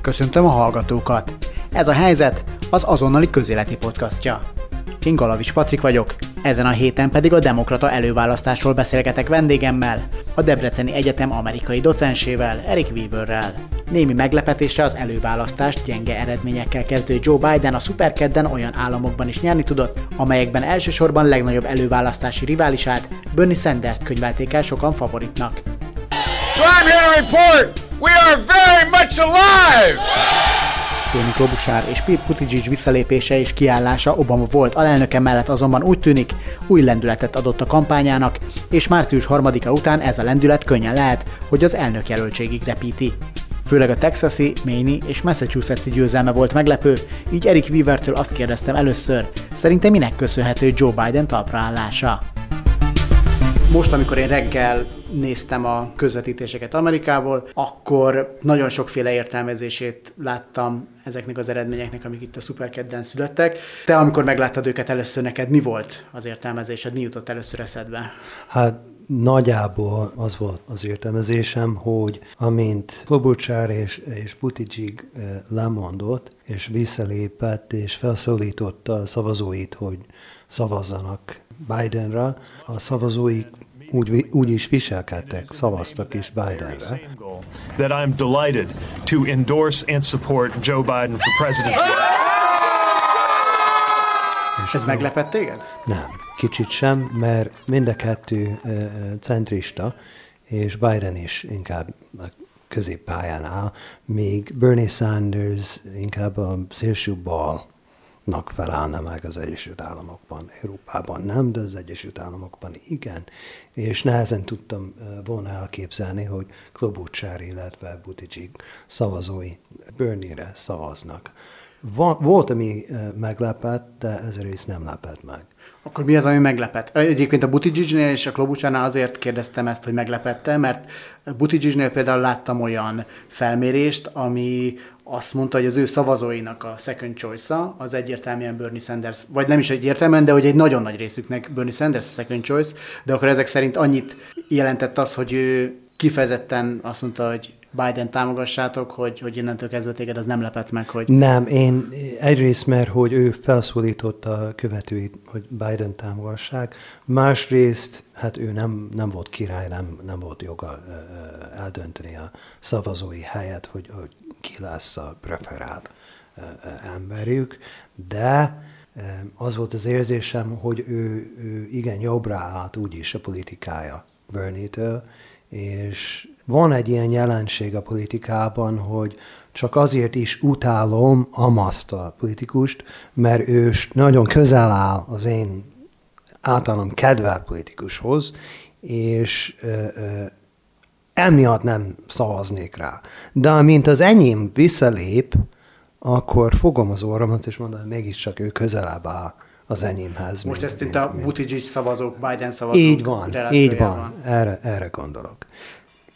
Köszöntöm a hallgatókat! Ez a helyzet az azonnali közéleti podcastja. Én Galavics Patrik vagyok, ezen a héten pedig a demokrata előválasztásról beszélgetek vendégemmel, a Debreceni Egyetem amerikai docensével, Eric Weaverrel. Némi meglepetésre az előválasztást gyenge eredményekkel kezdő Joe Biden a szuperkedden olyan államokban is nyerni tudott, amelyekben elsősorban legnagyobb előválasztási riválisát, Bernie Sanders-t könyvelték el sokan favoritnak. So I'm here to report, we are very much alive! Tony Klobuchar és Pete Buttigieg visszalépése és kiállása Obama volt alelnöke mellett azonban úgy tűnik, új lendületet adott a kampányának, és március 3-a után ez a lendület könnyen lehet, hogy az elnök jelöltségig repíti. Főleg a texasi, Maine és Massachusetts-i győzelme volt meglepő, így Eric Weavertől azt kérdeztem először, szerinte minek köszönhető Joe Biden talpraállása? Most, amikor én reggel néztem a közvetítéseket Amerikából, akkor nagyon sokféle értelmezését láttam ezeknek az eredményeknek, amik itt a Superkedden születtek. Te, amikor megláttad őket először, neked mi volt az értelmezésed? Mi jutott először eszedbe? Hát nagyjából az volt az értelmezésem, hogy amint Klobuchar és, és Buttigieg eh, lemondott, és visszalépett, és felszólította a szavazóit, hogy szavazzanak Bidenra, a szavazóik úgy, úgy is viselkedtek, szavaztak is Bidenre. That I'm delighted to endorse and support Joe Biden for president. És ez meglepett téged? Nem, kicsit sem, mert mind a kettő centrista, és Biden is inkább a középpályán áll, míg Bernie Sanders inkább a szélső bal nak felállna meg az Egyesült Államokban, Európában nem, de az Egyesült Államokban igen, és nehezen tudtam volna elképzelni, hogy Klobuchar, illetve Buttigieg szavazói Bernie-re szavaznak. Volt, ami meglepett, de ez rész nem lepett meg. Akkor mi az, ami meglepett? Egyébként a Buttigiegnél és a Klobucsánál azért kérdeztem ezt, hogy meglepette, mert Buttigiegnél például láttam olyan felmérést, ami azt mondta, hogy az ő szavazóinak a second choice-a az egyértelműen Bernie Sanders, vagy nem is egyértelműen, de hogy egy nagyon nagy részüknek Bernie Sanders a second choice, de akkor ezek szerint annyit jelentett az, hogy ő kifejezetten azt mondta, hogy Biden támogassátok, hogy, hogy innentől kezdve téged az nem lepett meg, hogy... Nem, én egyrészt, mert hogy ő felszólította a követőit, hogy Biden támogassák, másrészt, hát ő nem, nem volt király, nem, nem volt joga eldönteni a szavazói helyet, hogy, hogy ki lesz a preferált emberük, de az volt az érzésem, hogy ő, ő igen jobbra állt úgyis a politikája Bernie-től, és van egy ilyen jelenség a politikában, hogy csak azért is utálom Amaszt a politikust, mert ő nagyon közel áll az én általam kedvelt politikushoz, és ö, ö, emiatt nem szavaznék rá. De amint az enyém visszalép, akkor fogom az orromat, és mondom, mégiscsak ő közelebb áll az enyémhez. Most mint, ezt itt a Buttigieg szavazók, Biden szavazók Így van, így van, van. Erre, erre gondolok.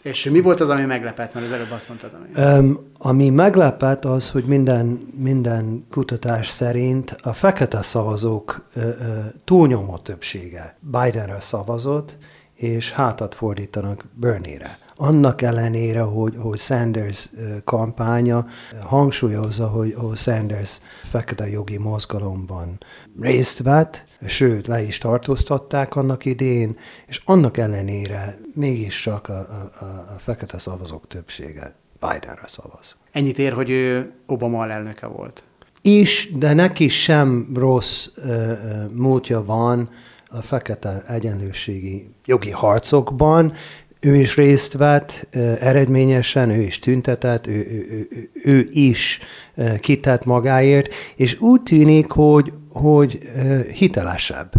És mi volt az, ami meglepett, mert az előbb azt mondtad? Ami, um, ami meglepett az, hogy minden, minden kutatás szerint a fekete szavazók uh, uh, túlnyomó többsége Bidenre szavazott, és hátat fordítanak Bernie-re annak ellenére, hogy, hogy Sanders kampánya hangsúlyozza, hogy, hogy Sanders fekete jogi mozgalomban részt vett, sőt, le is tartóztatták annak idén, és annak ellenére mégis csak a, a, a fekete szavazók többsége Bidenre szavaz. Ennyit ér, hogy ő Obama alelnöke volt. Is, de neki sem rossz uh, múltja van a fekete egyenlőségi jogi harcokban, ő is részt vett eredményesen, ő is tüntetett, ő, ő, ő, is kitett magáért, és úgy tűnik, hogy, hogy hitelesebb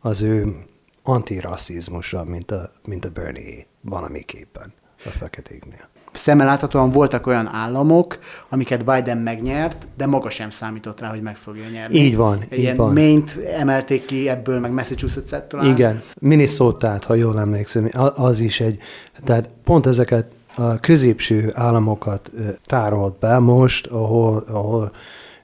az ő antirasszizmusa, mint a, mint a Bernie valamiképpen a feketéknél szemmel láthatóan voltak olyan államok, amiket Biden megnyert, de maga sem számított rá, hogy meg fogja nyerni. Így van, Ilyen így van. Maine-t emelték ki ebből, meg Massachusetts-et talán. Igen, minnesota ha jól emlékszem, az is egy, tehát pont ezeket a középső államokat tárolt be most, ahol, ahol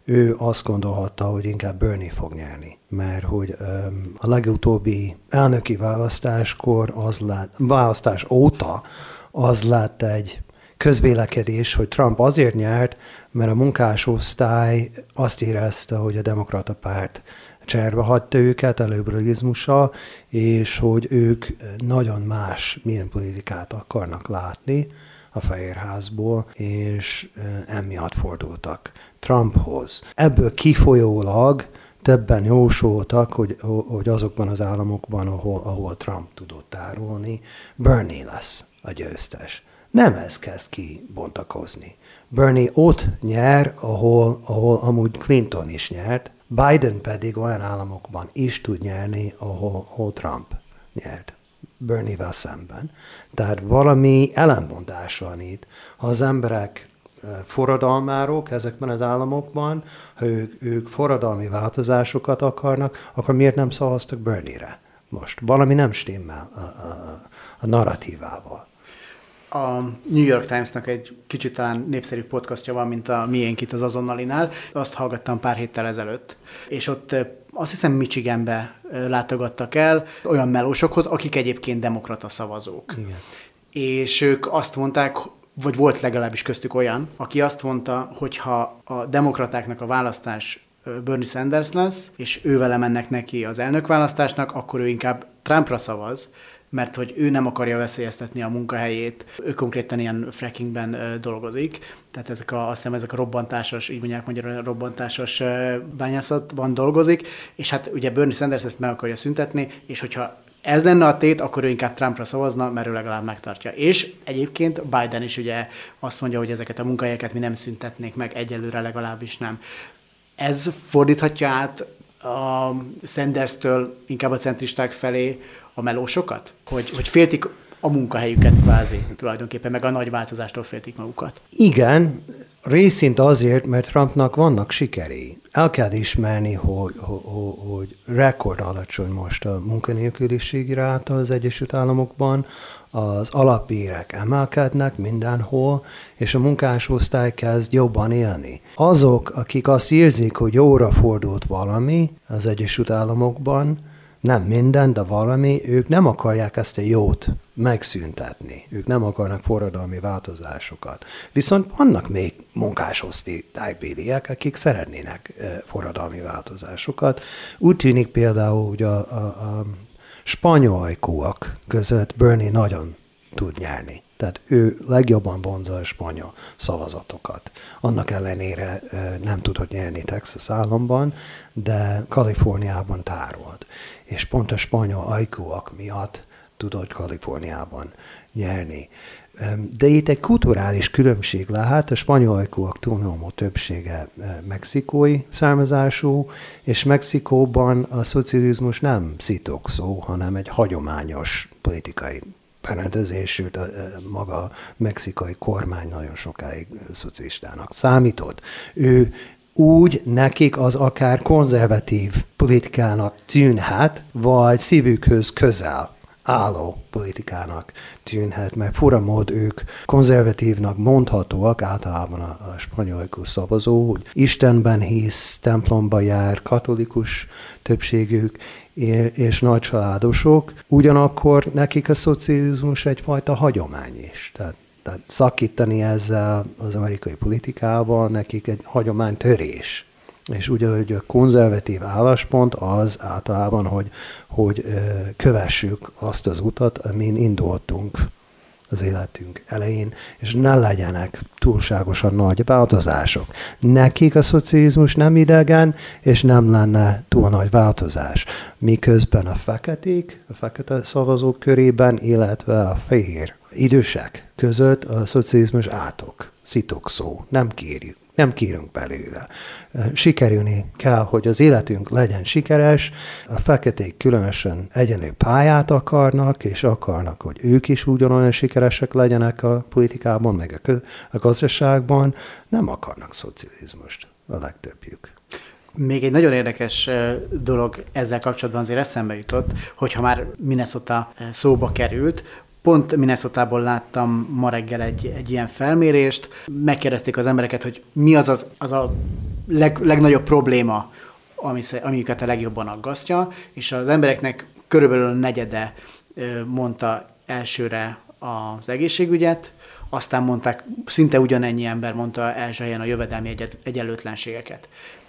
ő azt gondolhatta, hogy inkább Bernie fog nyerni, mert hogy um, a legutóbbi elnöki választáskor az lett, választás óta az lett egy közvélekedés, hogy Trump azért nyert, mert a munkásosztály azt érezte, hogy a demokrata párt cserbe hagyta őket a liberalizmussal, és hogy ők nagyon más milyen politikát akarnak látni a Fehérházból, és emiatt fordultak Trumphoz. Ebből kifolyólag többen jósoltak, hogy, hogy azokban az államokban, ahol, ahol Trump tudott tárolni, Bernie lesz a győztes. Nem ez kezd kibontakozni. Bernie ott nyer, ahol, ahol amúgy Clinton is nyert, Biden pedig olyan államokban is tud nyerni, ahol, ahol Trump nyert. Bernie-vel szemben. Tehát valami ellenmondás van itt. Ha az emberek forradalmárok ezekben az államokban, ha ők, ők forradalmi változásokat akarnak, akkor miért nem szavaztak Bernie-re most? Valami nem stimmel a, a, a narratívával. A New York Times-nak egy kicsit talán népszerű podcastja van, mint a miénk itt az azonnalinál. Azt hallgattam pár héttel ezelőtt, és ott azt hiszem Michiganbe látogattak el olyan melósokhoz, akik egyébként demokrata szavazók. Igen. És ők azt mondták, vagy volt legalábbis köztük olyan, aki azt mondta, hogy ha a demokratáknak a választás Bernie Sanders lesz, és ő vele mennek neki az elnökválasztásnak, akkor ő inkább Trumpra szavaz, mert hogy ő nem akarja veszélyeztetni a munkahelyét, ő konkrétan ilyen frackingben dolgozik, tehát ezek a, azt hiszem ezek a robbantásos, így mondják magyarul, robbantásos bányászatban dolgozik, és hát ugye Bernie Sanders ezt meg akarja szüntetni, és hogyha ez lenne a tét, akkor ő inkább Trumpra szavazna, mert ő legalább megtartja. És egyébként Biden is ugye azt mondja, hogy ezeket a munkahelyeket mi nem szüntetnék meg, egyelőre legalábbis nem. Ez fordíthatja át a Sanders-től inkább a centristák felé a melósokat? Hogy, hogy féltik a munkahelyüket kvázi tulajdonképpen, meg a nagy változástól féltik magukat. Igen, részint azért, mert Trumpnak vannak sikerei. El kell ismerni, hogy, hogy, hogy rekord alacsony most a munkanélküliség ráta az Egyesült Államokban, az alapérek emelkednek mindenhol, és a munkásosztály kezd jobban élni. Azok, akik azt érzik, hogy jóra fordult valami az Egyesült Államokban, nem minden, de valami, ők nem akarják ezt a jót megszüntetni. Ők nem akarnak forradalmi változásokat. Viszont vannak még munkásosztálybéliek, akik szeretnének forradalmi változásokat. Úgy tűnik például, hogy a, a, a spanyolajkúak között Bernie nagyon tud nyerni. Tehát ő legjobban vonza a spanyol szavazatokat. Annak ellenére nem tudott nyerni Texas államban, de Kaliforniában tárolt. És pont a spanyol ajkúak miatt tudott Kaliforniában nyerni. De itt egy kulturális különbség lehet, a spanyol ajkúak túlnyomó többsége mexikói származású, és Mexikóban a szocializmus nem szó, hanem egy hagyományos politikai berendezés, sőt a, a maga a mexikai kormány nagyon sokáig szocialistának számított. Ő úgy nekik az akár konzervatív politikának tűnhet, vagy szívükhöz közel álló politikának tűnhet, mert fura mód ők konzervatívnak mondhatóak, általában a, a spanyolikus szavazó, hogy Istenben hisz, templomba jár, katolikus többségük, és nagycsaládosok, ugyanakkor nekik a szocializmus egyfajta hagyomány is. Tehát, tehát szakítani ezzel az amerikai politikával nekik egy hagyománytörés. És ugye, hogy a konzervatív álláspont az általában, hogy, hogy kövessük azt az utat, amin indultunk az életünk elején, és ne legyenek túlságosan nagy változások. Nekik a szocializmus nem idegen, és nem lenne túl nagy változás. Miközben a feketék, a fekete szavazók körében, illetve a fehér idősek között a szocializmus átok, szitok szó, nem kérjük nem kérünk belőle. Sikerülni kell, hogy az életünk legyen sikeres, a feketék különösen egyenlő pályát akarnak, és akarnak, hogy ők is ugyanolyan sikeresek legyenek a politikában, meg a, a gazdaságban, nem akarnak szocializmust a legtöbbjük. Még egy nagyon érdekes dolog ezzel kapcsolatban azért eszembe jutott, hogyha már Minnesota szóba került, Pont minnesota láttam ma reggel egy, egy ilyen felmérést, megkérdezték az embereket, hogy mi az az, az a leg, legnagyobb probléma, ami, amiket a legjobban aggasztja, és az embereknek körülbelül negyede mondta elsőre az egészségügyet, aztán mondták, szinte ugyanennyi ember mondta első helyen a jövedelmi egy- egyenlőtlenségeket.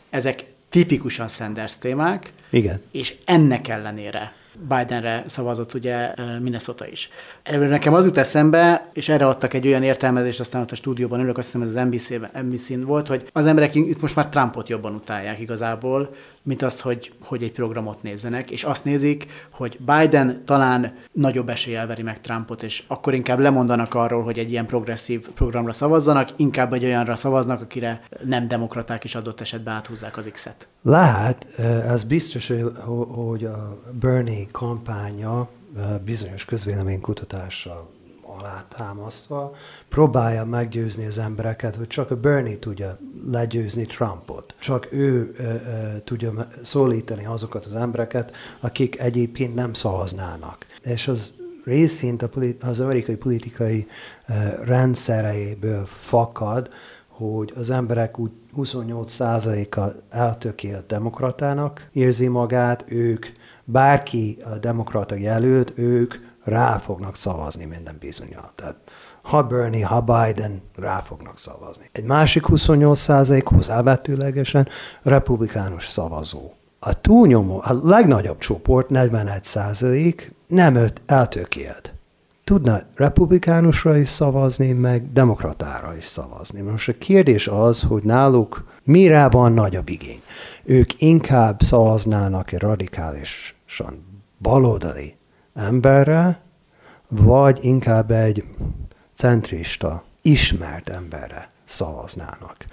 Ezek tipikusan Sanders témák, Igen. és ennek ellenére Bidenre szavazott ugye Minnesota is. Erről nekem az jut eszembe, és erre adtak egy olyan értelmezést, aztán ott a stúdióban ülök, azt hiszem ez az NBC-n NBC volt, hogy az emberek itt most már Trumpot jobban utálják igazából, mint azt, hogy, hogy egy programot nézzenek, és azt nézik, hogy Biden talán nagyobb eséllyel veri meg Trumpot, és akkor inkább lemondanak arról, hogy egy ilyen progresszív programra szavazzanak, inkább egy olyanra szavaznak, akire nem demokraták is adott esetben áthúzzák az X-et. Lehet, ez biztos, hogy a Bernie kampánya bizonyos közvéleménykutatással alátámasztva próbálja meggyőzni az embereket, hogy csak a Bernie tudja legyőzni Trumpot. Csak ő ö, ö, tudja szólítani azokat az embereket, akik egyébként nem szavaznának. És az részint az amerikai politikai ö, rendszereiből fakad, hogy az emberek úgy 28%-a eltökélt demokratának érzi magát, ők bárki a demokrata jelölt, ők rá fognak szavazni minden bizonyal. Tehát ha Bernie, ha Biden rá fognak szavazni. Egy másik 28% hozzávetőlegesen republikánus szavazó. A túlnyomó, a legnagyobb csoport, 41% nem öt eltökélt. Tudna republikánusra is szavazni, meg demokratára is szavazni. Most a kérdés az, hogy náluk mire van nagyobb igény. Ők inkább szavaznának egy radikálisan baloldali emberre, vagy inkább egy centrista, ismert emberre szavaznának.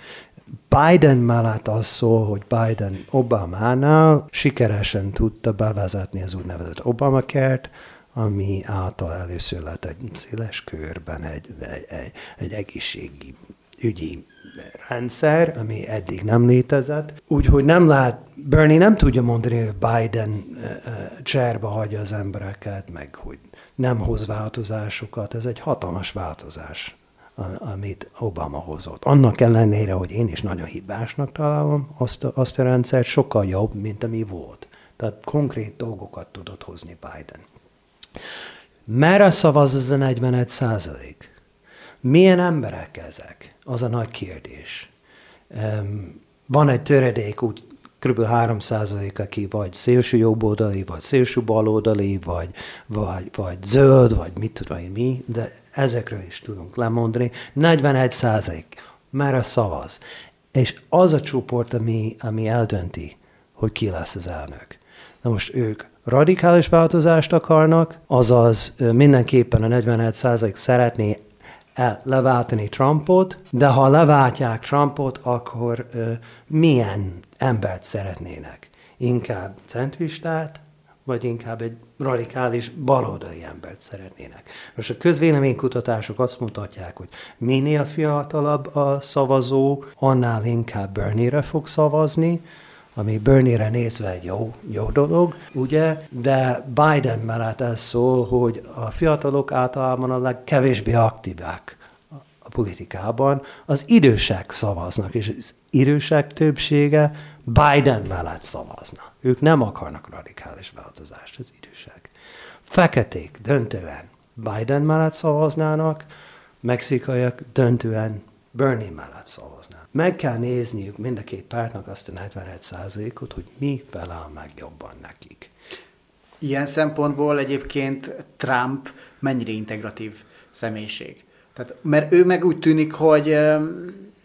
Biden mellett az szól, hogy Biden Obamánál sikeresen tudta bevezetni az úgynevezett Obamacare-t, ami által először lett egy széles körben egy, egy, egy, egy egészségi ügyi rendszer, ami eddig nem létezett. Úgyhogy nem lát, Bernie nem tudja mondani, hogy Biden uh, cserba hagyja az embereket, meg hogy nem hoz változásokat. Ez egy hatalmas változás, amit Obama hozott. Annak ellenére, hogy én is nagyon hibásnak találom azt a, azt a rendszert, sokkal jobb, mint ami volt. Tehát konkrét dolgokat tudott hozni Biden. Merre szavaz ez a 41 százalék? Milyen emberek ezek? Az a nagy kérdés. Van egy töredék, úgy kb. 3 aki vagy szélső jobboldali, vagy szélső baloldali, vagy, vagy, vagy zöld, vagy mit tudom én mi, de ezekről is tudunk lemondani. 41 százalék merre szavaz. És az a csoport, ami, ami eldönti, hogy ki lesz az elnök. Na most ők radikális változást akarnak, azaz mindenképpen a 41% szeretné leváltani Trumpot, de ha leváltják Trumpot, akkor milyen embert szeretnének? Inkább centristát, vagy inkább egy radikális baloldali embert szeretnének. Most a közvéleménykutatások azt mutatják, hogy minél fiatalabb a szavazó, annál inkább Bernie-re fog szavazni, ami Bernie-re nézve egy jó, jó dolog, ugye, de Biden mellett ez szól, hogy a fiatalok általában a legkevésbé aktívák a politikában, az idősek szavaznak, és az idősek többsége Biden mellett szavazna. Ők nem akarnak radikális változást, az idősek. Feketék döntően Biden mellett szavaznának, mexikaiak döntően Bernie mellett szavaznának meg kell nézniük mind a két pártnak azt a 41 ot hogy mi felel meg jobban nekik. Ilyen szempontból egyébként Trump mennyire integratív személyiség. Tehát, mert ő meg úgy tűnik, hogy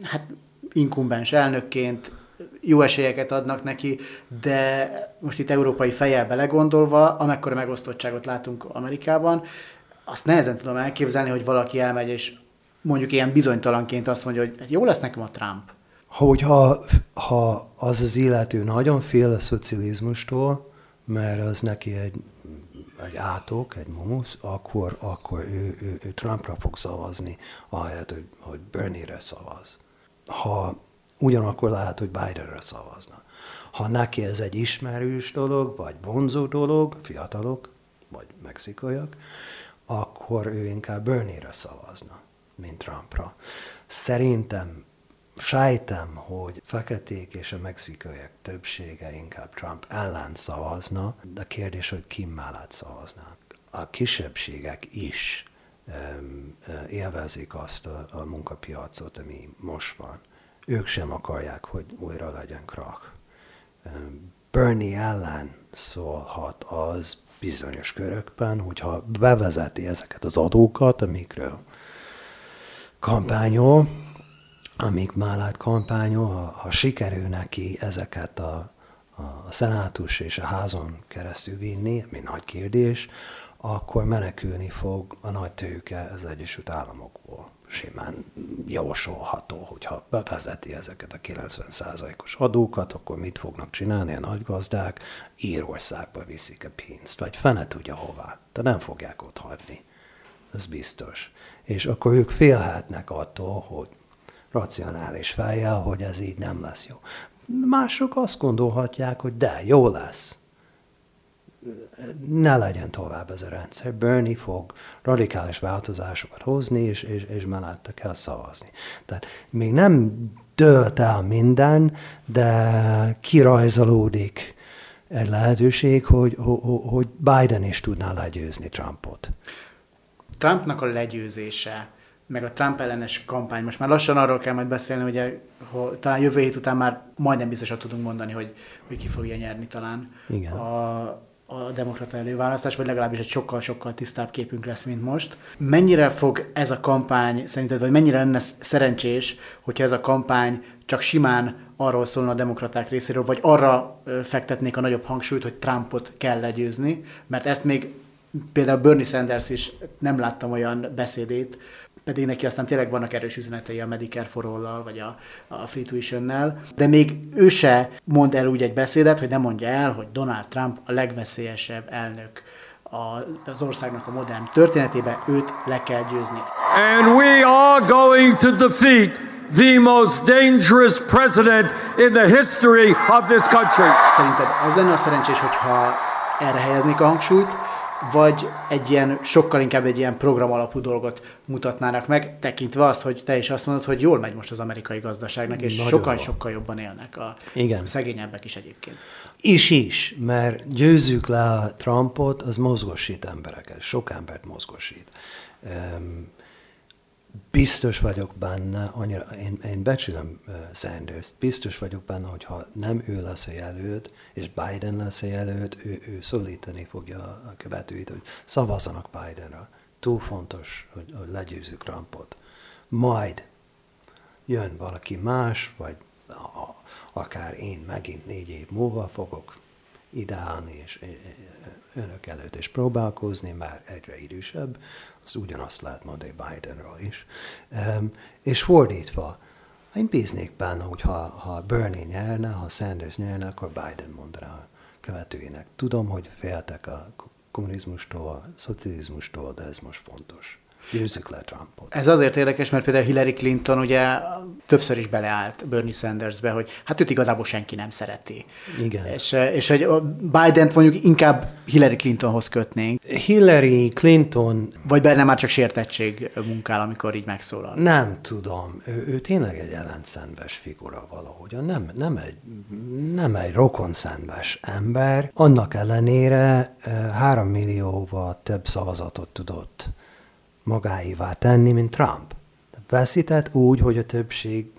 hát inkumbens elnökként jó esélyeket adnak neki, de most itt európai fejjel belegondolva, amekkora megosztottságot látunk Amerikában, azt nehezen tudom elképzelni, hogy valaki elmegy és mondjuk ilyen bizonytalanként azt mondja, hogy jó lesz nekem a Trump. Hogyha ha az az illető nagyon fél a szocializmustól, mert az neki egy, egy átok, egy mumusz, akkor, akkor ő, ő, ő Trumpra fog szavazni, ahelyett, hogy, hogy Bernie-re szavaz. Ha ugyanakkor lehet, hogy Bidenre szavazna. Ha neki ez egy ismerős dolog, vagy vonzó dolog, fiatalok, vagy mexikaiak, akkor ő inkább Bernie-re szavazna mint Trumpra. Szerintem sejtem, hogy feketék és a mexikaiak többsége inkább Trump ellen szavazna, de kérdés, hogy ki mellett szavaznak. A kisebbségek is élvezik azt a, a munkapiacot, ami most van. Ők sem akarják, hogy újra legyen krach. Bernie ellen szólhat az bizonyos körökben, hogyha bevezeti ezeket az adókat, amikről kampányol, amik mellett kampányol, ha, ha sikerül neki ezeket a, a szenátus és a házon keresztül vinni, ami nagy kérdés, akkor menekülni fog a nagy tőke az Egyesült Államokból. Simán javasolható, hogyha bevezeti ezeket a 90%-os adókat, akkor mit fognak csinálni a nagy gazdák? Írországba viszik a pénzt, vagy fene tudja hová. De nem fogják ott hagyni. Ez biztos. És akkor ők félhetnek attól, hogy racionális fejjel, hogy ez így nem lesz jó. Mások azt gondolhatják, hogy de, jó lesz ne legyen tovább ez a rendszer. Bernie fog radikális változásokat hozni, és, és, és mellette kell szavazni. Tehát még nem dölt el minden, de kirajzolódik egy lehetőség, hogy, hogy Biden is tudná legyőzni Trumpot. Trumpnak a legyőzése, meg a Trump ellenes kampány, most már lassan arról kell majd beszélni, hogy hogy talán jövő hét után már majdnem biztosan tudunk mondani, hogy, hogy ki fogja nyerni talán. Igen. A, a demokrata előválasztás, vagy legalábbis egy sokkal-sokkal tisztább képünk lesz, mint most. Mennyire fog ez a kampány, szerinted, vagy mennyire lenne szerencsés, hogyha ez a kampány csak simán arról szólna a demokraták részéről, vagy arra fektetnék a nagyobb hangsúlyt, hogy Trumpot kell legyőzni, mert ezt még például Bernie Sanders is nem láttam olyan beszédét, pedig neki aztán tényleg vannak erős üzenetei a Medicare for all vagy a, a Free Tuition-nel, de még ő se mond el úgy egy beszédet, hogy nem mondja el, hogy Donald Trump a legveszélyesebb elnök az országnak a modern történetében, őt le kell győzni. And we are going to defeat the most dangerous president in the history of this country. Szerinted az lenne a szerencsés, hogyha erre helyeznék a hangsúlyt, vagy egy ilyen, sokkal inkább egy ilyen program alapú dolgot mutatnának meg, tekintve azt, hogy te is azt mondod, hogy jól megy most az amerikai gazdaságnak, és sokkal-sokkal jobban élnek a Igen. szegényebbek is egyébként. Is is, mert győzzük le a Trumpot, az mozgosít embereket, sok embert mozgosít. Um, biztos vagyok benne, annyira, én, én becsülöm uh, sanders biztos vagyok benne, hogy ha nem ő lesz a jelölt, és Biden lesz a jelölt, ő, ő szólítani fogja a követőit, hogy szavazzanak Bidenra. Túl fontos, hogy, hogy legyőzzük Trumpot. Majd jön valaki más, vagy a, akár én megint négy év múlva fogok ideálni, és önök előtt is próbálkozni, már egyre idősebb, azt ugyanazt lehet mondani Bidenről is. És fordítva, én bíznék benne, hogy ha, ha Bernie nyerne, ha Sanders nyerne, akkor Biden mondaná a követőinek. Tudom, hogy féltek a kommunizmustól, a szocializmustól, de ez most fontos. Győzzük le Trumpot. Ez azért érdekes, mert például Hillary Clinton ugye többször is beleállt Bernie Sandersbe, hogy hát őt igazából senki nem szereti. Igen. És, és hogy Biden-t mondjuk inkább Hillary Clintonhoz kötnénk. Hillary Clinton... Vagy benne már csak sértettség munkál, amikor így megszólal. Nem tudom. Ő, ő tényleg egy ellenszenves figura valahogy. Nem, nem egy, nem egy rokonszenves ember. Annak ellenére három millióval több szavazatot tudott magáévá tenni, mint Trump. Veszített úgy, hogy a többség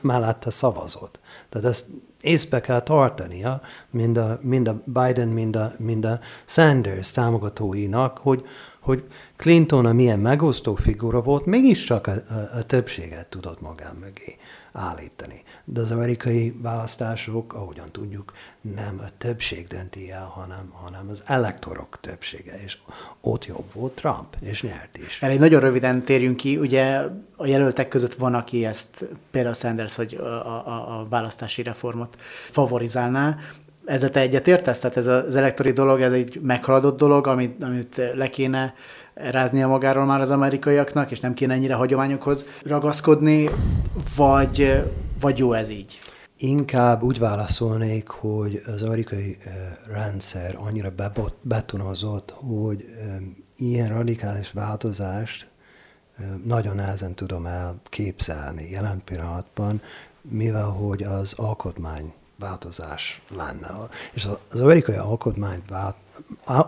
mellette szavazott. Tehát ezt észbe kell tartania mind a, mind a Biden, mind a, mind a Sanders támogatóinak, hogy, hogy Clinton a milyen megosztó figura volt, mégiscsak a, a, a többséget tudott magán mögé állítani. De az amerikai választások, ahogyan tudjuk, nem a többség dönti el, hanem, hanem az elektorok többsége, és ott jobb volt Trump, és nyert is. Erre egy nagyon röviden térjünk ki, ugye a jelöltek között van, aki ezt, például Sanders, hogy a, a, a választási reformot favorizálná, ezzel te egyetértesz? Tehát ez az elektori dolog, ez egy meghaladott dolog, amit, amit le kéne ráznia magáról már az amerikaiaknak, és nem kéne ennyire hagyományokhoz ragaszkodni, vagy, vagy jó ez így? Inkább úgy válaszolnék, hogy az amerikai eh, rendszer annyira betonozott, hogy ilyen radikális változást nagyon nehezen tudom elképzelni jelen pillanatban, mivel hogy az alkotmány változás lenne. És az amerikai alkotmányt vált,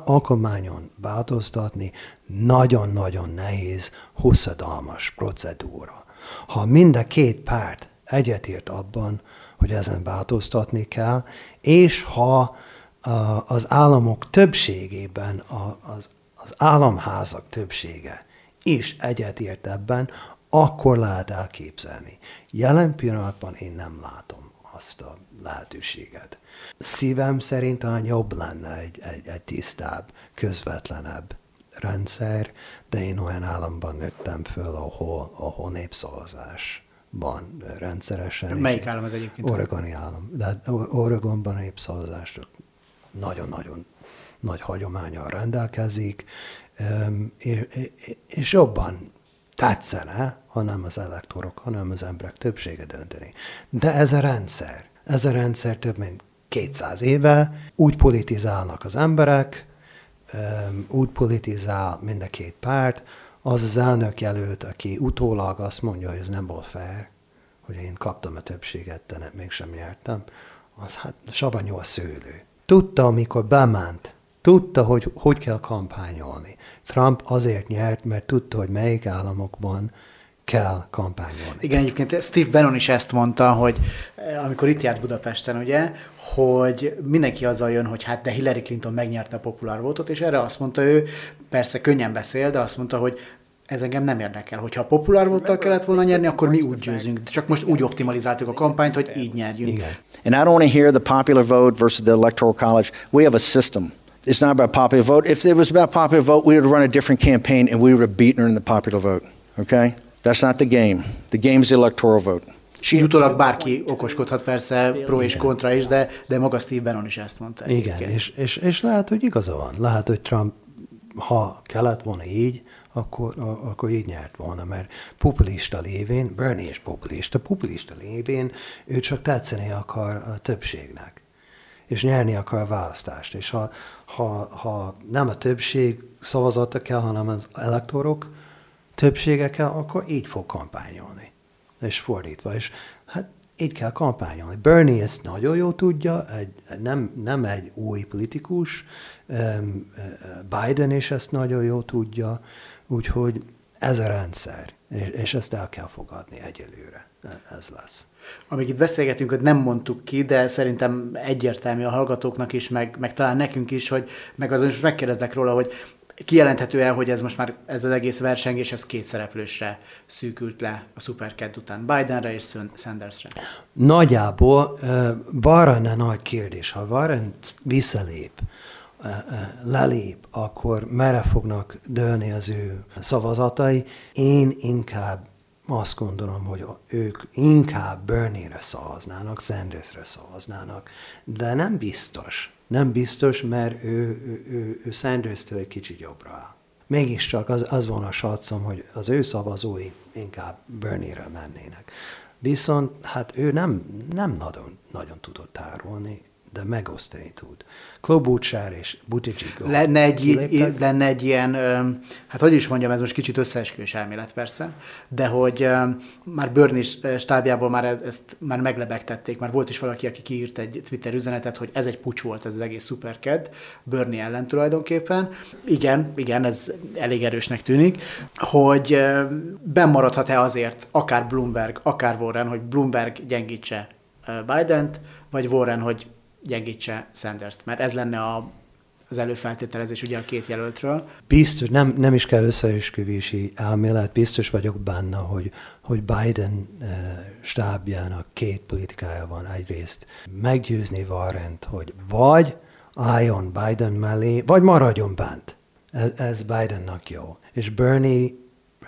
alkotmányon változtatni nagyon-nagyon nehéz, hosszadalmas procedúra. Ha mind a két párt egyetért abban, hogy ezen változtatni kell, és ha az államok többségében az, az államházak többsége is egyetért ebben, akkor lehet elképzelni. Jelen pillanatban én nem látom azt a lehetőséget. Szívem szerint talán jobb lenne egy, egy, egy tisztább, közvetlenebb rendszer, de én olyan államban nőttem föl, ahol, ahol népszavazásban rendszeresen. Melyik állam az egyébként? Oregoni állam. De hát Oregonban népszavazás nagyon-nagyon nagy hagyományal rendelkezik, és jobban tetszene, ha nem az elektorok, hanem az emberek többsége dönteni. De ez a rendszer, ez a rendszer több mint 200 éve, úgy politizálnak az emberek, úgy politizál mind a két párt, az az elnök jelölt, aki utólag azt mondja, hogy ez nem volt fair, hogy én kaptam a többséget, de nem, mégsem nyertem, az hát savanyú a szőlő. Tudta, amikor bement, tudta, hogy hogy kell kampányolni. Trump azért nyert, mert tudta, hogy melyik államokban kell kampányolni. Igen, egyébként Steve Bannon is ezt mondta, hogy eh, amikor itt járt Budapesten, ugye, hogy mindenki azzal jön, hogy hát de Hillary Clinton megnyerte a populár voltot, és erre azt mondta ő, persze könnyen beszél, de azt mondta, hogy ez engem nem érdekel. Hogyha a populár voltal kellett volna nyerni, akkor mi úgy győzünk. Csak most úgy optimalizáltuk a kampányt, hogy így nyerjünk. Igen. And I don't want to hear the popular vote versus the electoral college. We have a system. It's not about popular vote. If it was about popular vote, we would run a different campaign and we would have beaten her in the popular vote. Okay? That's not the game. The game is the electoral vote. She... Utólag bárki okoskodhat persze pro és kontra is, de, de maga Steve Bannon is ezt mondta. Igen, és, és, és lehet, hogy igaza van. Lehet, hogy Trump, ha kellett volna így, akkor, a, akkor így nyert volna, mert populista lévén, Bernie is populista, populista lévén ő csak tetszeni akar a többségnek és nyerni akar a választást. És ha, ha, ha nem a többség szavazata kell, hanem az elektorok többsége kell, akkor így fog kampányolni. És fordítva. És hát így kell kampányolni. Bernie ezt nagyon jól tudja, egy, nem, nem egy új politikus, Biden is ezt nagyon jól tudja, úgyhogy ez a rendszer, és, és ezt el kell fogadni egyelőre. Ez lesz. Amíg itt beszélgetünk, hogy nem mondtuk ki, de szerintem egyértelmű a hallgatóknak is, meg, meg talán nekünk is, hogy meg azon is megkérdezlek róla, hogy kijelenthető el, hogy ez most már ez az egész versengés, ez két szereplősre szűkült le a Supercat után, Bidenre és Sandersre. Nagyjából Warren a nagy kérdés. Ha Warren visszalép, lelép, akkor merre fognak dőlni az ő szavazatai? Én inkább azt gondolom, hogy ők inkább Bernie-re szavaznának, Sandersre szavaznának, de nem biztos. Nem biztos, mert ő, ő, ő, ő Sanders-től egy kicsit jobbra áll. Mégiscsak az, az volna a satszom, hogy az ő szavazói inkább Bernie-re mennének. Viszont hát ő nem, nem nagyon, nagyon tudott tárolni, de megosztani tud. Klobuchar és Buttigieg lenne egy, lenne egy ilyen, hát hogy is mondjam, ez most kicsit összeesküvés elmélet persze, de hogy már Bernie stábjából már ezt már meglebegtették, már volt is valaki, aki kiírt egy Twitter üzenetet, hogy ez egy pucs volt ez az egész szuperked, Bernie ellen tulajdonképpen. Igen, igen, ez elég erősnek tűnik, hogy bemaradhat-e azért akár Bloomberg, akár Warren, hogy Bloomberg gyengítse Biden-t, vagy Warren, hogy gyengítse Sanders-t, mert ez lenne a, az előfeltételezés ugye a két jelöltről. Biztos, nem, nem is kell összeesküvési elmélet, biztos vagyok benne, hogy, hogy Biden uh, stábjának két politikája van egyrészt meggyőzni Warrent, hogy vagy álljon Biden mellé, vagy maradjon bent. Ez, ez Bidennak jó. És Bernie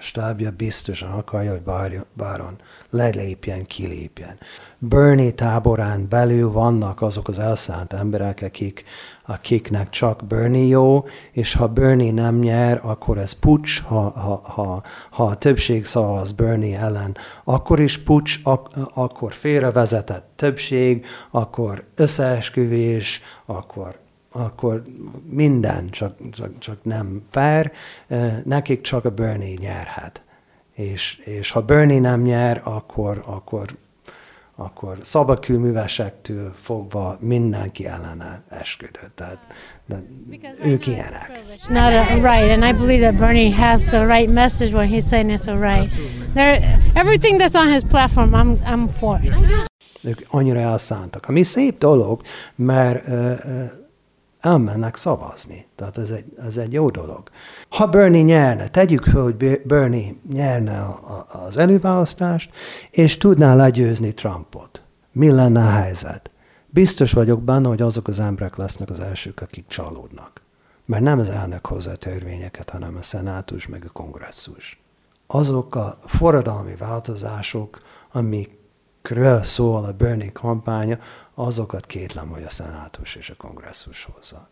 stábja biztosan akarja, hogy Báron lelépjen, kilépjen. Bernie táborán belül vannak azok az elszánt emberek, akik, akiknek csak Bernie jó, és ha Bernie nem nyer, akkor ez pucs, ha, ha, ha, ha a többség szavaz Bernie ellen, akkor is pucs, ak- akkor félrevezetett többség, akkor összeesküvés, akkor akkor minden csak, csak, csak nem fair, nekik csak a Bernie nyerhet. És, és ha Bernie nem nyer, akkor, akkor, akkor szabadkülművesektől fogva mindenki ellene esküdött. Tehát de ők ilyenek. Not a, right, and I believe that Bernie has the right message when he's saying it's all right. There, everything that's on his platform, I'm, I'm for it. Ők annyira elszántak. Ami szép dolog, mert uh, uh, elmennek szavazni. Tehát ez egy, ez egy jó dolog. Ha Bernie nyerne, tegyük fel, hogy Bernie nyerne a, a, az előválasztást, és tudná legyőzni Trumpot. Mi lenne a helyzet? Biztos vagyok benne, hogy azok az emberek lesznek az elsők, akik csalódnak. Mert nem az elnök hozza a törvényeket, hanem a szenátus meg a kongresszus. Azok a forradalmi változások, amikről szól a Bernie kampánya, azokat kétlem, hogy a szenátus és a kongresszus hozza.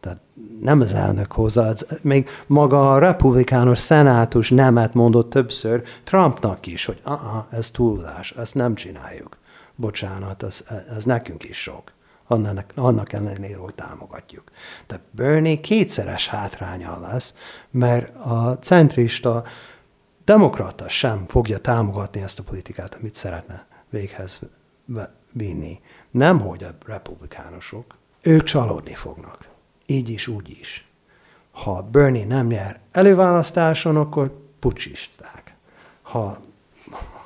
Tehát nem az elnök hozza, még maga a republikánus szenátus nemet mondott többször Trumpnak is, hogy aha, ez túlzás, ezt nem csináljuk. Bocsánat, ez, ez nekünk is sok. Annak, annak ellenére, hogy támogatjuk. Tehát Bernie kétszeres hátránya lesz, mert a centrista demokrata sem fogja támogatni ezt a politikát, amit szeretne véghez vinni. Nem, hogy a republikánusok, ők csalódni fognak. Így is, úgy is. Ha Bernie nem nyer előválasztáson, akkor pucsisták. Ha,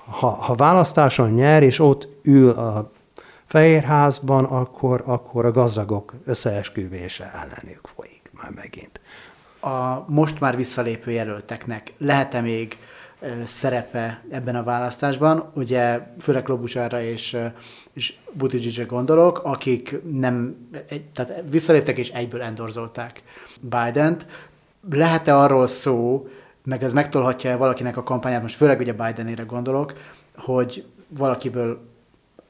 ha, ha választáson nyer, és ott ül a Fehérházban, akkor, akkor a gazdagok összeesküvése ellenük folyik már megint. A most már visszalépő jelölteknek lehet-e még szerepe ebben a választásban. Ugye főleg Klobucsára és, és Buttigiegre gondolok, akik nem, tehát visszaléptek és egyből endorzolták Biden-t. Lehet-e arról szó, meg ez megtolhatja valakinek a kampányát, most főleg ugye Bidenére gondolok, hogy valakiből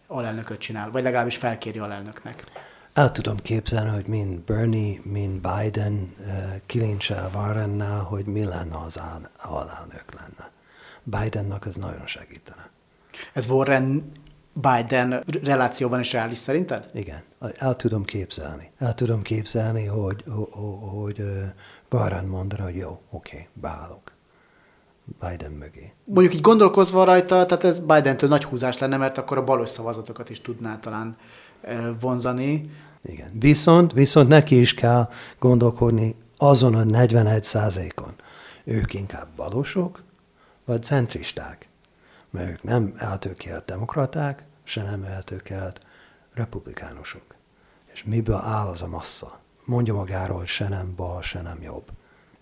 alelnököt csinál, vagy legalábbis felkéri alelnöknek. El tudom képzelni, hogy mind Bernie, mind Biden uh, kilincsel Warrennel, hogy mi lenne az alelnök lenne. Bidennak ez nagyon segítene. Ez Warren Biden relációban is reális szerinted? Igen, el tudom képzelni. El tudom képzelni, hogy, hogy Warren mondaná, hogy jó, oké, okay, beállok. Biden mögé. Mondjuk így gondolkozva rajta, tehát ez Biden-től nagy húzás lenne, mert akkor a balos szavazatokat is tudná talán vonzani. Igen. Viszont, viszont neki is kell gondolkodni azon a 41 százalékon. Ők inkább balosok, vagy centristák, mert ők nem eltökélt demokraták, se nem eltökélt republikánusok. És miből áll az a massza? Mondja magáról, hogy se nem bal, se nem jobb.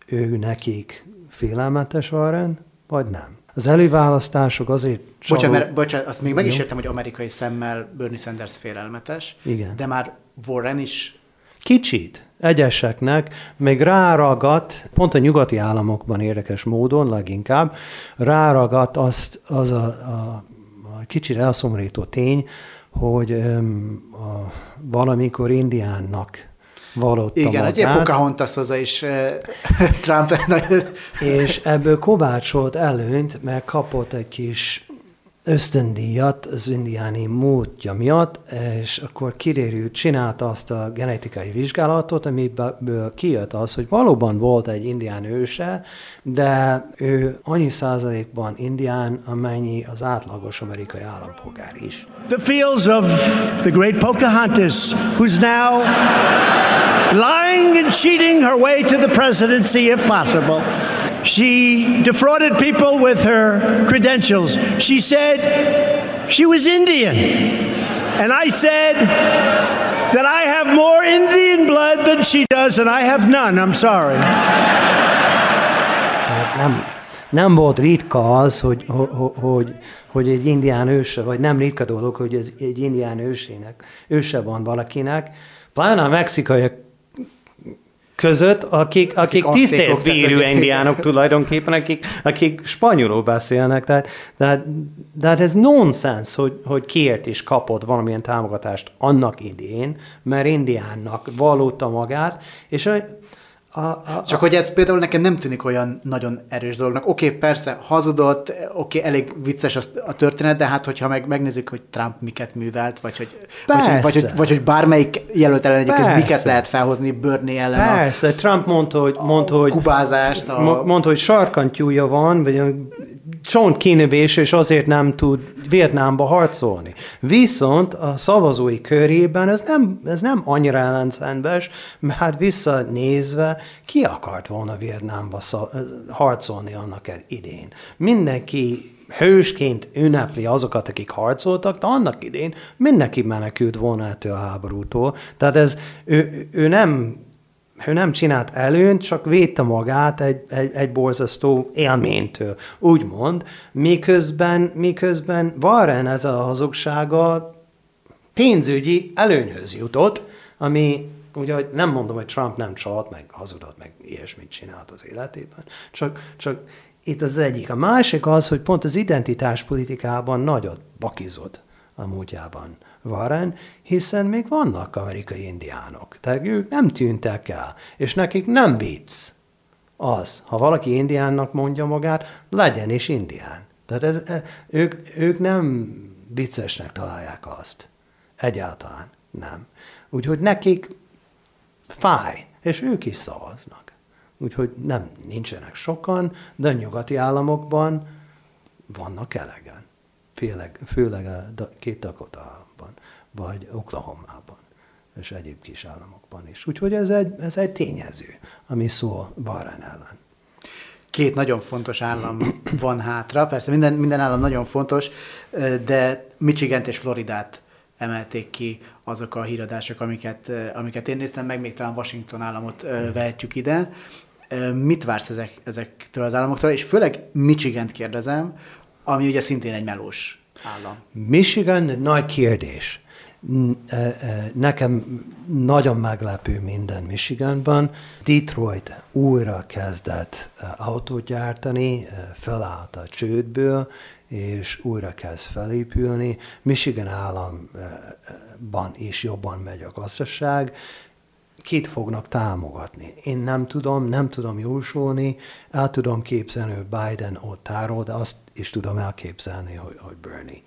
Ő nekik félelmetes Warren, vagy nem? Az előválasztások azért... Bocsánat, mert, bocsánat, azt még meg is értem, hogy amerikai szemmel Bernie Sanders félelmetes, Igen. de már Warren is... Kicsit egyeseknek még ráragadt, pont a nyugati államokban érdekes módon leginkább, ráragadt azt, az a, a, a kicsit elszomorító tény, hogy um, a, valamikor Indiánnak vallotta Igen, magát. egy Pocahontas hozzá is Trump. és ebből kovácsolt előnyt, mert kapott egy kis ösztöndíjat az indiáni múltja miatt, és akkor kirérült, csinálta azt a genetikai vizsgálatot, amiből kijött az, hogy valóban volt egy indián őse, de ő annyi százalékban indián, amennyi az átlagos amerikai állampolgár is. The fields of the great Pocahontas, who's now lying and cheating her way to the presidency if possible. She defrauded people with her credentials. She said she was Indian. And I said that I have more Indian blood than she does, and I have none. I'm sorry. Nem, nem volt ritka az, hogy, hogy, hogy egy indián őse, vagy nem ritka dolog, hogy ez egy indián ősének, őse van valakinek, pláne a mexikaiak között, akik, akik, akik tisztelt bírő indiánok tulajdonképpen, akik, akik spanyolul beszélnek. Tehát, de, de hát ez nonsens, hogy, hogy kiért is kapott valamilyen támogatást annak idén, mert indiánnak valóta magát, és a, a, Csak a... hogy ez például nekem nem tűnik olyan nagyon erős dolognak. Oké, okay, persze, hazudott, oké, okay, elég vicces a, a történet, de hát hogyha meg, megnézzük, hogy Trump miket művelt, vagy hogy, vagy, vagy, vagy, hogy, vagy hogy bármelyik jelölt ellen egyébként persze. miket lehet felhozni Bernie ellen. Persze, a, Trump mondta, hogy, mondta, hogy kubázást. A... Mondta, hogy sarkantyúja van, vagy csont kinövés, és azért nem tud Vietnámba harcolni. Viszont a szavazói körében ez nem, ez nem annyira ellenszenves, mert hát visszanézve ki akart volna Vietnámba harcolni annak idén. Mindenki hősként ünnepli azokat, akik harcoltak, de annak idén mindenki menekült volna ettől a háborútól. Tehát ez, ő, ő nem ő nem csinált előnyt, csak védte magát egy, egy, egy borzasztó élménytől, úgymond, miközben, miközben Warren ez a hazugsága pénzügyi előnyhöz jutott, ami ugye nem mondom, hogy Trump nem csalt, meg hazudott, meg ilyesmit csinált az életében, csak, csak itt az egyik. A másik az, hogy pont az identitáspolitikában nagyot bakizott a múltjában Warren, hiszen még vannak amerikai indiánok. Tehát ők nem tűntek el, és nekik nem vicc az, ha valaki indiánnak mondja magát, legyen is indián. Tehát ez, e, ők, ők nem viccesnek találják azt. Egyáltalán nem. Úgyhogy nekik fáj, és ők is szavaznak. Úgyhogy nem, nincsenek sokan, de a nyugati államokban vannak elegen. Főleg, főleg a két Dakota államban, vagy Oklahomában, és egyéb kis államokban is. Úgyhogy ez egy, ez egy tényező, ami szól Warren ellen. Két nagyon fontos állam van hátra, persze minden, minden állam nagyon fontos, de Michigan és Floridát emelték ki azok a híradások, amiket, amiket én néztem meg, még talán Washington államot vehetjük ide. Mit vársz ezek, ezektől az államoktól, és főleg Michigan-t kérdezem, ami ugye szintén egy melós állam. Michigan nagy kérdés. Nekem nagyon meglepő minden Michiganban. Detroit újra kezdett autót gyártani, felállt a csődből, és újra kezd felépülni. Michigan államban is jobban megy a gazdaság, kit fognak támogatni. Én nem tudom, nem tudom jósolni, el tudom képzelni, hogy Biden ott tárol, de azt is tudom elképzelni, hogy, hogy Bernie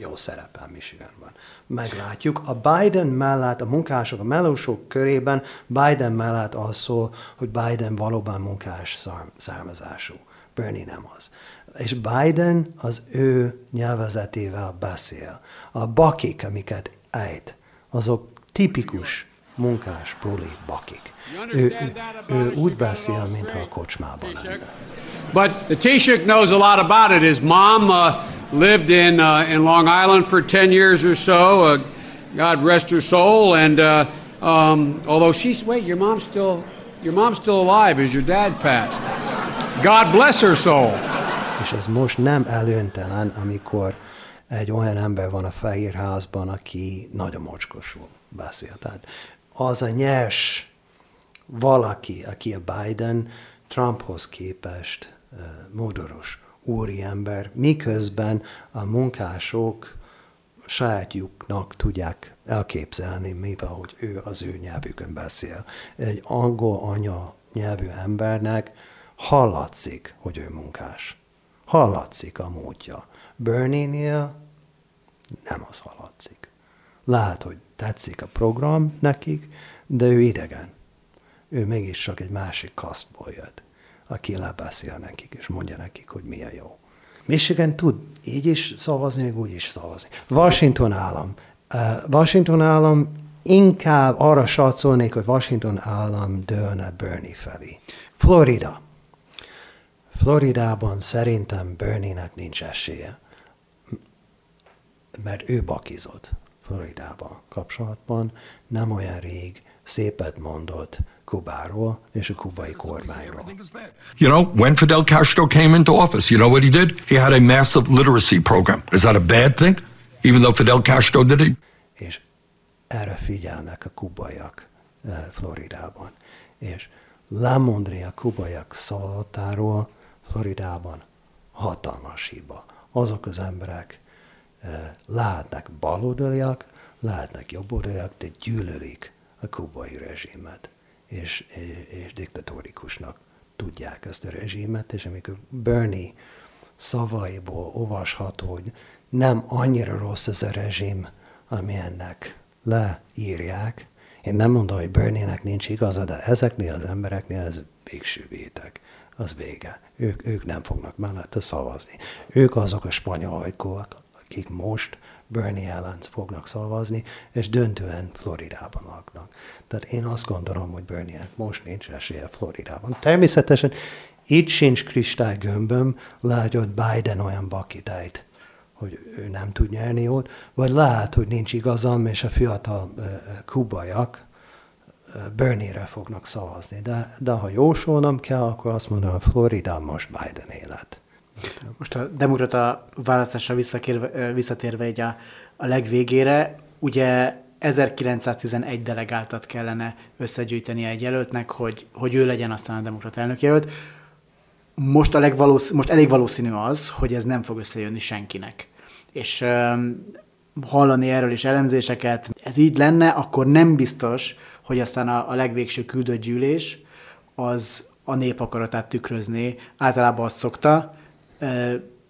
jó szerepel Michiganban. Meglátjuk. A Biden mellett, a munkások, a melósok körében Biden mellett az szól, hogy Biden valóban munkás származású. Bernie nem az. És Biden az ő nyelvezetével beszél. A bakik, amiket ejt, azok tipikus munkás, proli bakik. Ő, ő úgy beszél, mintha a kocsmában lenne. But the Taoiseach knows a lot about it. His mom uh, lived in, uh, in Long Island for 10 years or so. Uh, God rest her soul. And uh, um, although she's, wait, your mom's still, your mom's still alive as your dad passed. God bless her soul. És ez most nem előntelen, amikor egy olyan ember van a Fehér Házban, aki nagyon mocskosul beszél. Tehát az a nyers valaki, aki a Biden Trumphoz képest modoros úriember, miközben a munkások sajátjuknak tudják elképzelni, mivel hogy ő az ő nyelvükön beszél. Egy angol anya nyelvű embernek hallatszik, hogy ő munkás. Hallatszik a módja. Bernie-nél nem az hallatszik. Lehet, hogy tetszik a program nekik, de ő idegen. Ő mégis csak egy másik kasztból jött, aki lebeszél nekik, és mondja nekik, hogy milyen jó. Michigan tud így is szavazni, meg úgy is szavazni. Washington állam. Washington állam inkább arra satszolnék, hogy Washington állam dőlne Bernie felé. Florida. Floridában szerintem Bernie-nek nincs esélye, mert ő bakizott. Floridában kapcsolatban nem olyan rég szépet mondott Kubáról és a kubai kormányról. You know, when Fidel Castro came into office, you know what he did? He had a massive literacy program. Is that a bad thing? Even though Fidel Castro did it? És erre figyelnek a kubaiak eh, Floridában. És lemondni a kubaiak szavazatáról Floridában hatalmas hiba. Azok az emberek, lehetnek baloldaliak, lehetnek jobboldaliak, de gyűlölik a kubai rezsimet, és, és diktatórikusnak tudják ezt a rezsimet, és amikor Bernie szavaiból olvasható, hogy nem annyira rossz ez a rezsim, ami ennek leírják. Én nem mondom, hogy Bernie-nek nincs igaza, de ezeknél az embereknél ez végső vétek. Az vége. Ők, ők nem fognak mellette szavazni. Ők azok a spanyolajkóak, akik most Bernie ellen fognak szavazni, és döntően Floridában laknak. Tehát én azt gondolom, hogy bernie most nincs esélye Floridában. Természetesen itt sincs kristálygömböm, lehet, Biden olyan bakidájt, hogy ő nem tud nyerni ott, vagy lehet, hogy nincs igazam, és a fiatal uh, kubaiak Bernie-re fognak szavazni. De, de ha jósolnom kell, akkor azt mondom, hogy Florida most Biden élet. Most a demokrata választásra visszatérve egy a, a legvégére, ugye 1911 delegáltat kellene összegyűjteni egy jelöltnek, hogy, hogy ő legyen aztán a demokrata elnök jelölt. Most, a legvalósz, most elég valószínű az, hogy ez nem fog összejönni senkinek. És um, hallani erről is elemzéseket, ez így lenne, akkor nem biztos, hogy aztán a, a legvégső küldött gyűlés az a nép akaratát tükrözné. Általában azt szokta,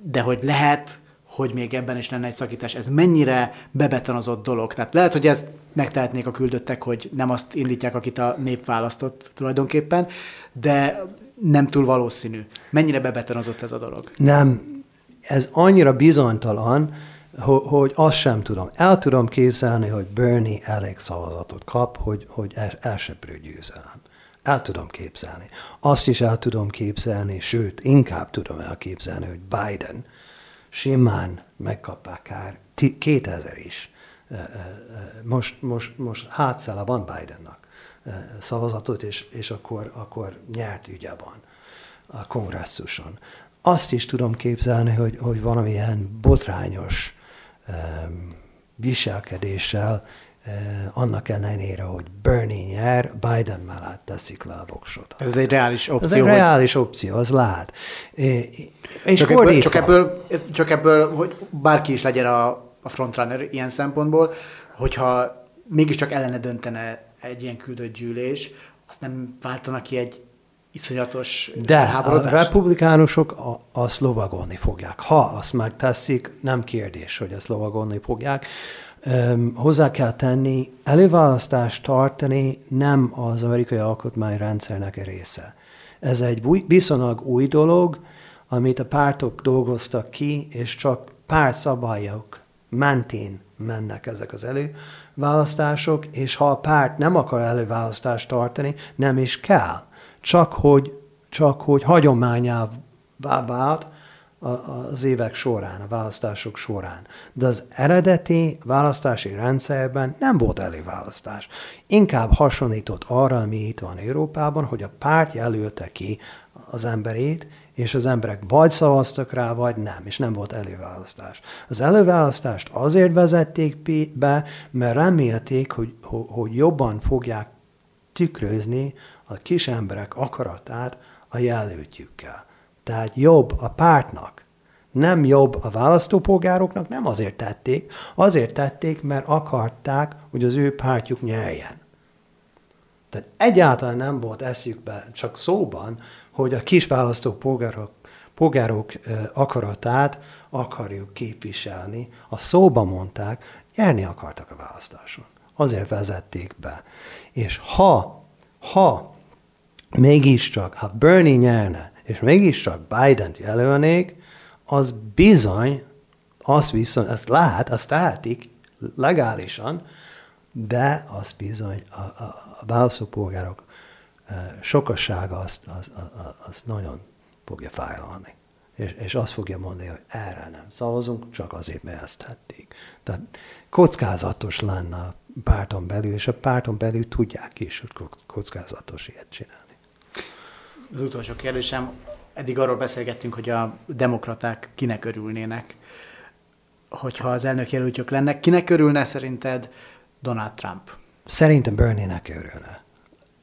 de hogy lehet, hogy még ebben is lenne egy szakítás. Ez mennyire bebetonozott dolog? Tehát lehet, hogy ezt megtehetnék a küldöttek, hogy nem azt indítják, akit a nép választott tulajdonképpen, de nem túl valószínű. Mennyire bebetonozott ez a dolog? Nem. Ez annyira bizonytalan, hogy azt sem tudom. El tudom képzelni, hogy Bernie elég szavazatot kap, hogy, hogy elseprő győzelem. El tudom képzelni. Azt is el tudom képzelni, sőt, inkább tudom elképzelni, hogy Biden simán megkap akár 2000 is. Most, most, most hátszála van Bidennak szavazatot, és, és akkor, akkor nyert ügye van a kongresszuson. Azt is tudom képzelni, hogy, hogy valamilyen botrányos viselkedéssel annak ellenére, hogy Bernie nyer, Biden mellett teszik le a voksot. Ez egy reális opció. Ez egy hogy... reális opció, az lát. És csak, ebből, csak, ebből, csak ebből, hogy bárki is legyen a, a frontrunner ilyen szempontból, hogyha mégiscsak ellene döntene egy ilyen küldött gyűlés, azt nem váltanak ki egy iszonyatos De a republikánusok a, azt lovagolni fogják. Ha azt megteszik, nem kérdés, hogy ezt lovagolni fogják hozzá kell tenni, előválasztást tartani nem az amerikai alkotmányrendszernek a része. Ez egy viszonylag új dolog, amit a pártok dolgoztak ki, és csak pár szabályok mentén mennek ezek az előválasztások, és ha a párt nem akar előválasztást tartani, nem is kell. Csak hogy, csak hogy hagyományává vált, az évek során, a választások során. De az eredeti választási rendszerben nem volt előválasztás. Inkább hasonlított arra, ami itt van Európában, hogy a párt jelölte ki az emberét, és az emberek vagy szavaztak rá, vagy nem, és nem volt előválasztás. Az előválasztást azért vezették be, mert remélték, hogy, hogy jobban fogják tükrözni a kis emberek akaratát a jelöltjükkel. Tehát jobb a pártnak, nem jobb a választópolgároknak, nem azért tették, azért tették, mert akarták, hogy az ő pártjuk nyerjen. Tehát egyáltalán nem volt eszükbe, csak szóban, hogy a kis választópolgárok polgárok akaratát akarjuk képviselni. A szóban mondták, nyerni akartak a választáson. Azért vezették be. És ha, ha mégiscsak, ha Bernie nyerne, és mégiscsak Biden-t jelölnék, az bizony, az viszont, ezt lehet, azt tehetik legálisan, de az bizony a, a, a választópolgárok e, sokassága azt, az, az, az nagyon fogja fájlalni. És, és azt fogja mondani, hogy erre nem szavazunk, csak azért, mert ezt tették. Tehát kockázatos lenne a párton belül, és a párton belül tudják is, hogy kockázatos ilyet csinálni. Az utolsó kérdésem, eddig arról beszélgettünk, hogy a demokraták kinek örülnének, hogyha az elnök jelöltjük lennek. Kinek örülne szerinted Donald Trump? Szerintem Bernie-nek örülne.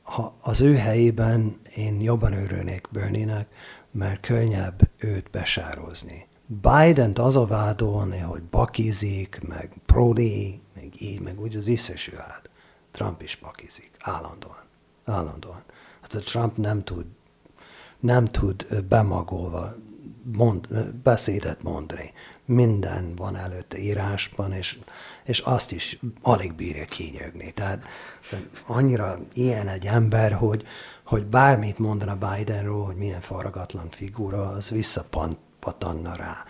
Ha az ő helyében én jobban örülnék Bernie-nek, mert könnyebb őt besározni. Biden-t az a vádolni, hogy bakizik, meg prodi, meg így, meg úgy, az visszasülhet. Trump is bakizik, állandóan. Állandóan. Hát a Trump nem tud nem tud bemagolva mond, beszédet mondani. Minden van előtte írásban, és, és azt is alig bírja kinyögni. Tehát, annyira ilyen egy ember, hogy, hogy bármit mondana Bidenról, hogy milyen faragatlan figura, az visszapant rá.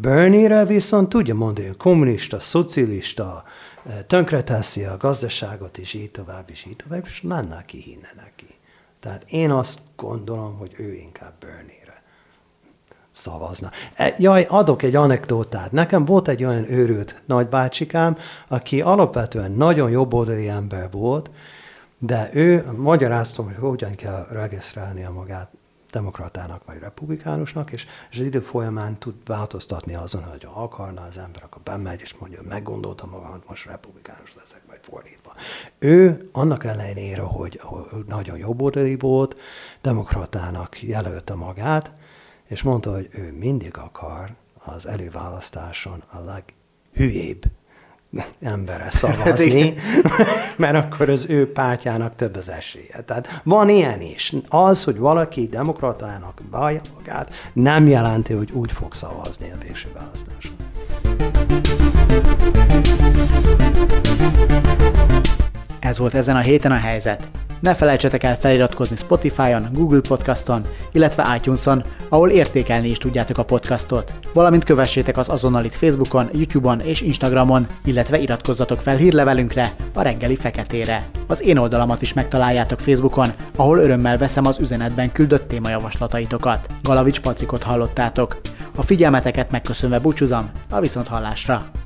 Bernie-re viszont tudja mondani, hogy kommunista, szocialista, tönkreteszi a gazdaságot, és így tovább, és így tovább, és lenne, aki hinne neki. Tehát én azt gondolom, hogy ő inkább Bernie-re szavazna. E, jaj, adok egy anekdotát. Nekem volt egy olyan őrült nagybácsikám, aki alapvetően nagyon jobboldali ember volt, de ő, magyaráztam, hogy hogyan kell regisztrálnia magát demokratának vagy republikánusnak, és, és az idő folyamán tud változtatni azon, hogy ha akarna az ember, akkor bemegy, és mondja, meggondoltam magam, hogy most republikánus leszek, fordítva. Ő annak ellenére, hogy, nagyon jobboldali volt, demokratának jelölte magát, és mondta, hogy ő mindig akar az előválasztáson a leghülyébb emberre szavazni, mert akkor az ő pártjának több az esélye. Tehát van ilyen is. Az, hogy valaki demokratának baj magát, nem jelenti, hogy úgy fog szavazni a végső választáson. Ez volt ezen a héten a helyzet. Ne felejtsetek el feliratkozni Spotify-on, Google Podcaston, illetve iTunes-on, ahol értékelni is tudjátok a podcastot. Valamint kövessétek az azonnalit Facebookon, YouTube-on és Instagramon, illetve iratkozzatok fel hírlevelünkre, a reggeli feketére. Az én oldalamat is megtaláljátok Facebookon, ahol örömmel veszem az üzenetben küldött témajavaslataitokat. Galavics Patrikot hallottátok. A figyelmeteket megköszönve búcsúzom, a viszont hallásra!